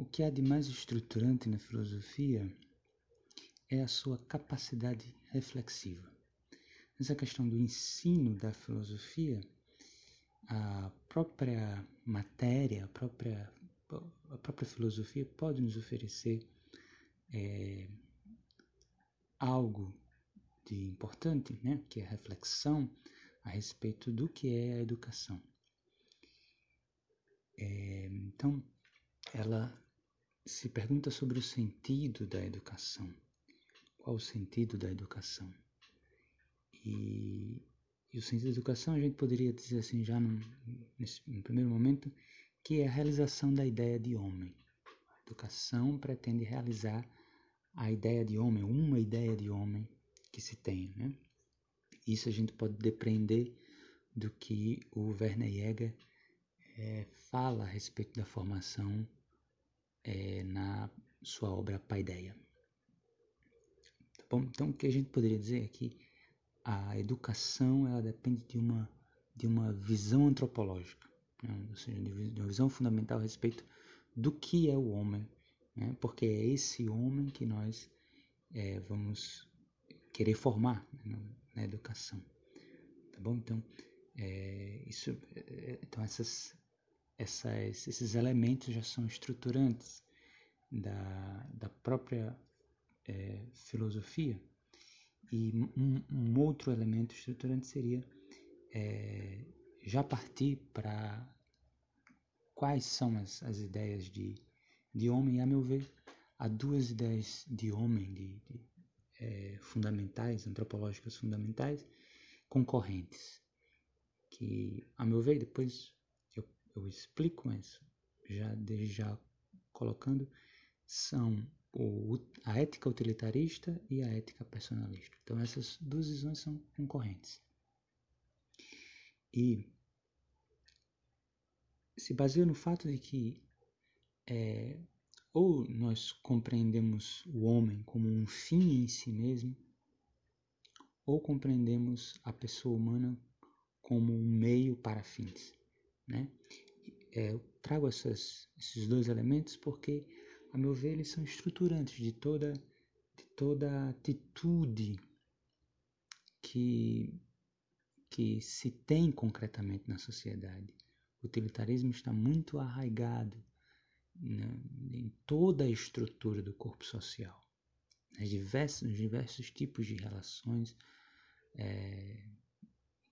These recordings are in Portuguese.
o que há de mais estruturante na filosofia é a sua capacidade reflexiva. Essa questão do ensino da filosofia, a própria matéria, a própria, a própria filosofia pode nos oferecer é, algo de importante, né, que é a reflexão a respeito do que é a educação. É, então, ela se pergunta sobre o sentido da educação. Qual o sentido da educação? E, e o sentido da educação a gente poderia dizer assim já no, nesse, no primeiro momento que é a realização da ideia de homem. A educação pretende realizar a ideia de homem, uma ideia de homem que se tem. Né? Isso a gente pode depreender do que o Werner Jäger é, fala a respeito da formação é, na sua obra Paideia. Tá bom? Então, o que a gente poderia dizer é que a educação ela depende de uma, de uma visão antropológica, né? ou seja, de uma visão fundamental a respeito do que é o homem, né? porque é esse homem que nós é, vamos querer formar né, na educação, tá bom? Então, é, isso, é, então essas, essas, esses elementos já são estruturantes da, da própria é, filosofia. E um, um, outro elemento estruturante seria é, já partir para quais são as, as ideias de, de homem, e a meu ver, há duas ideias de homem, de, de é, fundamentais, antropológicas fundamentais, concorrentes, que, a meu ver, depois eu, explico, mas já já colocando, são o, a ética utilitarista e a ética personalista. Então essas duas visões são concorrentes. E se baseia no fato de que é, ou nós compreendemos o homem como um fim em si mesmo, ou compreendemos a pessoa humana como um meio para fins. Né? É, eu trago essas, esses dois elementos porque, a meu ver, eles são estruturantes de toda, de toda atitude que, que se tem concretamente na sociedade. O utilitarismo está muito arraigado né, em toda a estrutura do corpo social, nos diversos, diversos tipos de relações é,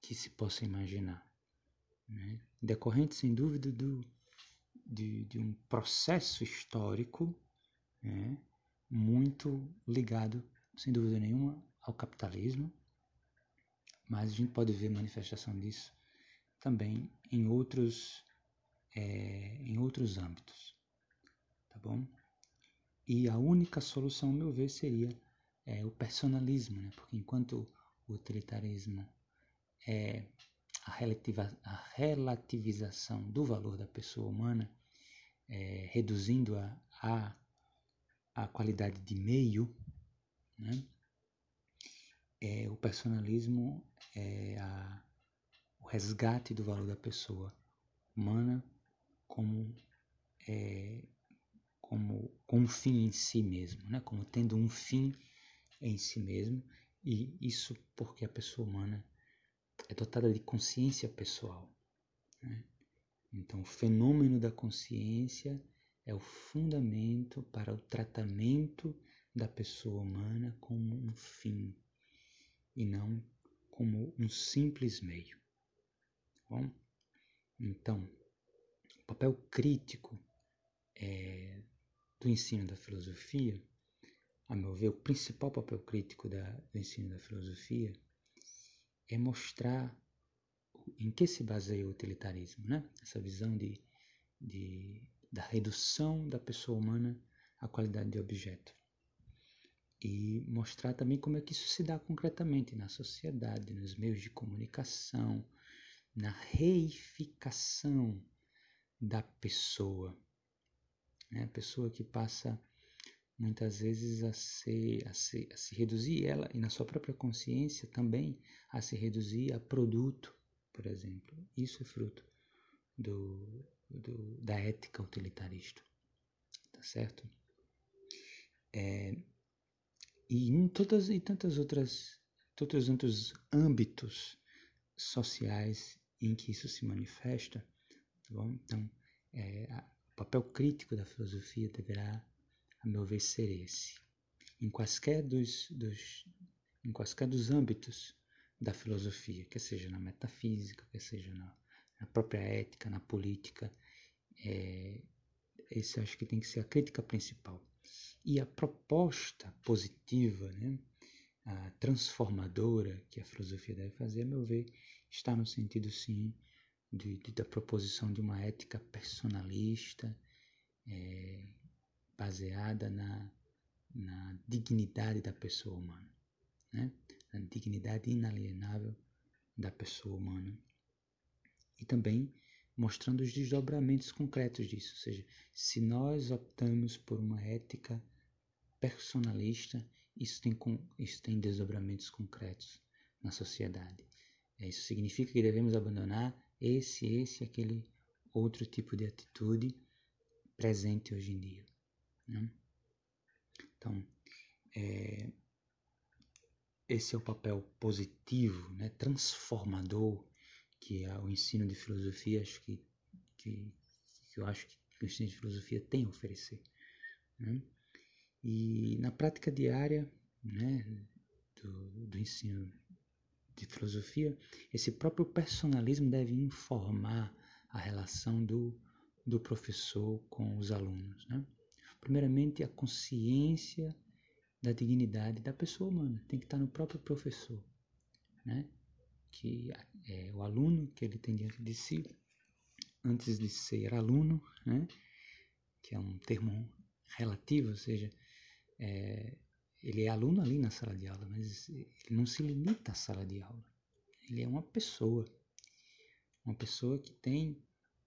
que se possa imaginar, né, decorrente sem dúvida do, de, de um processo histórico né, muito ligado, sem dúvida nenhuma, ao capitalismo, mas a gente pode ver manifestação disso também em outros, é, em outros âmbitos tá bom? E a única solução, ao meu ver, seria é, o personalismo, né? Porque enquanto o utilitarismo é a, relativa, a relativização do valor da pessoa humana, é, reduzindo-a a, a qualidade de meio, né? É, o personalismo é a, o resgate do valor da pessoa humana como é, como com um fim em si mesmo, né? como tendo um fim em si mesmo, e isso porque a pessoa humana é dotada de consciência pessoal. Né? Então, o fenômeno da consciência é o fundamento para o tratamento da pessoa humana como um fim e não como um simples meio. Tá bom? Então, o papel crítico é, do ensino da filosofia, a meu ver, o principal papel crítico da, do ensino da filosofia é mostrar em que se baseia o utilitarismo, né? essa visão de, de, da redução da pessoa humana à qualidade de objeto. E mostrar também como é que isso se dá concretamente na sociedade, nos meios de comunicação, na reificação da pessoa né? A pessoa que passa muitas vezes a se, a, se, a se reduzir ela e na sua própria consciência também a se reduzir a produto, por exemplo. Isso é fruto do, do da ética utilitarista. tá certo? É, e em todas e tantas outras, todos outros âmbitos sociais em que isso se manifesta, tá bom? Então, é, o papel crítico da filosofia deverá, a meu ver, ser esse. Em quaisquer dos, dos, em quaisquer dos âmbitos da filosofia, quer seja na metafísica, quer seja na, na própria ética, na política, é, esse acho que tem que ser a crítica principal. E a proposta positiva, né, a transformadora que a filosofia deve fazer, a meu ver, está no sentido, sim, de, de, da proposição de uma ética personalista, é, baseada na, na dignidade da pessoa humana, né? na dignidade inalienável da pessoa humana. E também mostrando os desdobramentos concretos disso, ou seja, se nós optamos por uma ética personalista, isso tem, isso tem desdobramentos concretos na sociedade. Isso significa que devemos abandonar esse, esse, aquele outro tipo de atitude presente hoje em dia. Né? Então, é, esse é o papel positivo, né, transformador que é o ensino de filosofia acho que, que, que eu acho que o ensino de filosofia tem a oferecer. Né? E na prática diária né, do, do ensino de filosofia, esse próprio personalismo deve informar a relação do, do professor com os alunos. Né? Primeiramente, a consciência da dignidade da pessoa humana tem que estar no próprio professor. Né? que é o aluno que ele tem diante de si, antes de ser aluno, né? que é um termo relativo, ou seja, é, ele é aluno ali na sala de aula, mas ele não se limita à sala de aula. Ele é uma pessoa, uma pessoa que tem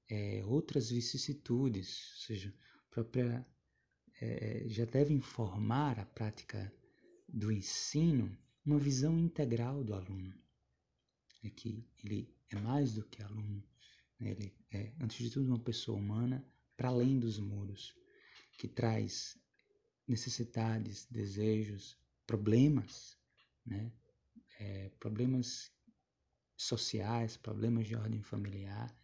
é, outras vicissitudes, ou seja, própria é, já deve informar a prática do ensino uma visão integral do aluno é que ele é mais do que aluno, né? ele é, antes de tudo, uma pessoa humana para além dos muros, que traz necessidades, desejos, problemas, né? É, problemas sociais, problemas de ordem familiar.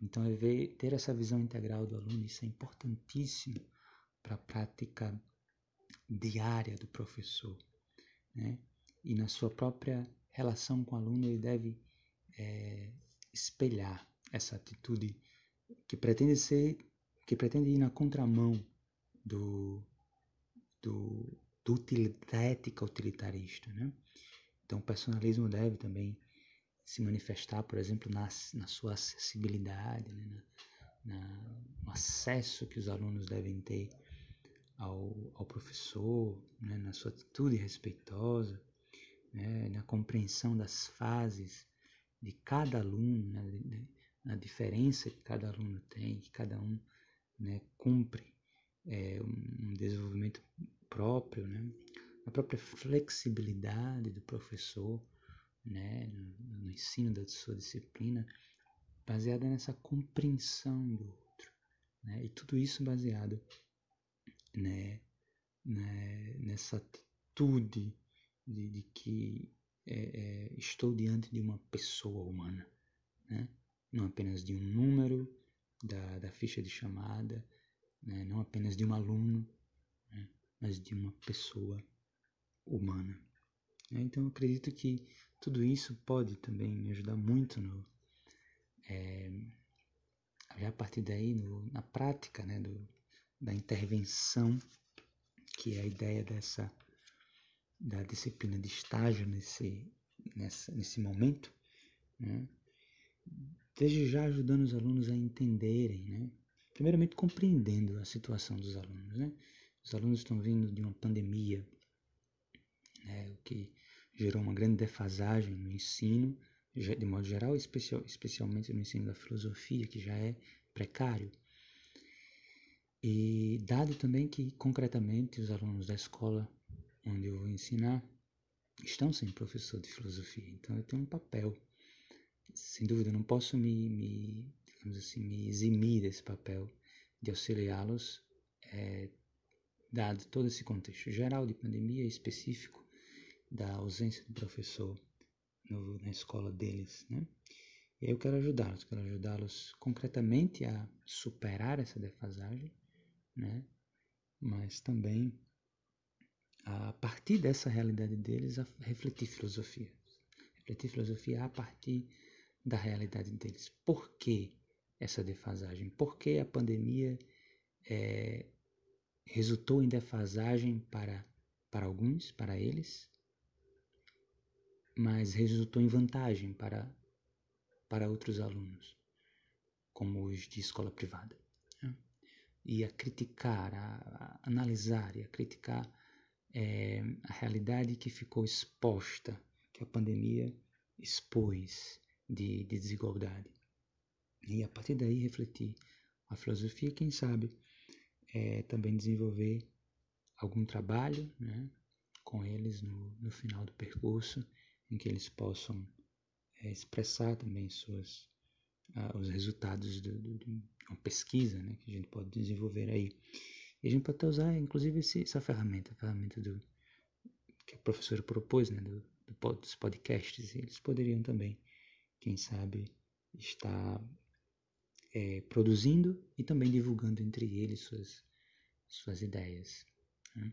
Então, é ver, ter essa visão integral do aluno, isso é importantíssimo para a prática diária do professor. Né? E na sua própria relação com o aluno, ele deve é, espelhar essa atitude que pretende ser, que pretende ir na contramão do, do, do da ética utilitarista. Né? Então, o personalismo deve também se manifestar, por exemplo, na, na sua acessibilidade, né? na, na, no acesso que os alunos devem ter ao, ao professor, né? na sua atitude respeitosa, né, na compreensão das fases de cada aluno, né, na diferença que cada aluno tem, que cada um né, cumpre é, um desenvolvimento próprio, né, a própria flexibilidade do professor né, no, no ensino da sua disciplina, baseada nessa compreensão do outro. Né, e tudo isso baseado né, né, nessa atitude de, de que é, é, estou diante de uma pessoa humana, né? não apenas de um número da, da ficha de chamada, né? não apenas de um aluno, né? mas de uma pessoa humana. Né? Então acredito que tudo isso pode também me ajudar muito no, é, a partir daí no, na prática né, do, da intervenção, que é a ideia dessa da disciplina de estágio nesse, nessa, nesse momento, né? desde já ajudando os alunos a entenderem, né? primeiramente compreendendo a situação dos alunos. Né? Os alunos estão vindo de uma pandemia, né? o que gerou uma grande defasagem no ensino, de modo geral, especial, especialmente no ensino da filosofia, que já é precário. E dado também que, concretamente, os alunos da escola onde eu vou ensinar estão sem professor de filosofia. Então eu tenho um papel. Sem dúvida, não posso me, me, digamos assim, me eximir desse papel de auxiliá-los é, dado todo esse contexto geral de pandemia específico da ausência do professor no, na escola deles, né? E eu quero ajudá-los, quero ajudá-los concretamente a superar essa defasagem, né? Mas também a partir dessa realidade deles a refletir filosofia, refletir filosofia a partir da realidade deles. Por que essa defasagem? Por que a pandemia é, resultou em defasagem para, para alguns, para eles, mas resultou em vantagem para, para outros alunos, como os de escola privada. E a criticar, a, a, analisar e a criticar é, a realidade que ficou exposta, que a pandemia expôs de, de desigualdade. E a partir daí refletir a filosofia, quem sabe, é, também desenvolver algum trabalho né, com eles no, no final do percurso, em que eles possam é, expressar também suas, ah, os resultados de uma pesquisa né, que a gente pode desenvolver aí. E a gente pode até usar, inclusive, esse, essa ferramenta, a ferramenta do, que a professora propôs, né, do, do, dos podcasts. Eles poderiam também, quem sabe, estar é, produzindo e também divulgando entre eles suas, suas ideias. Né?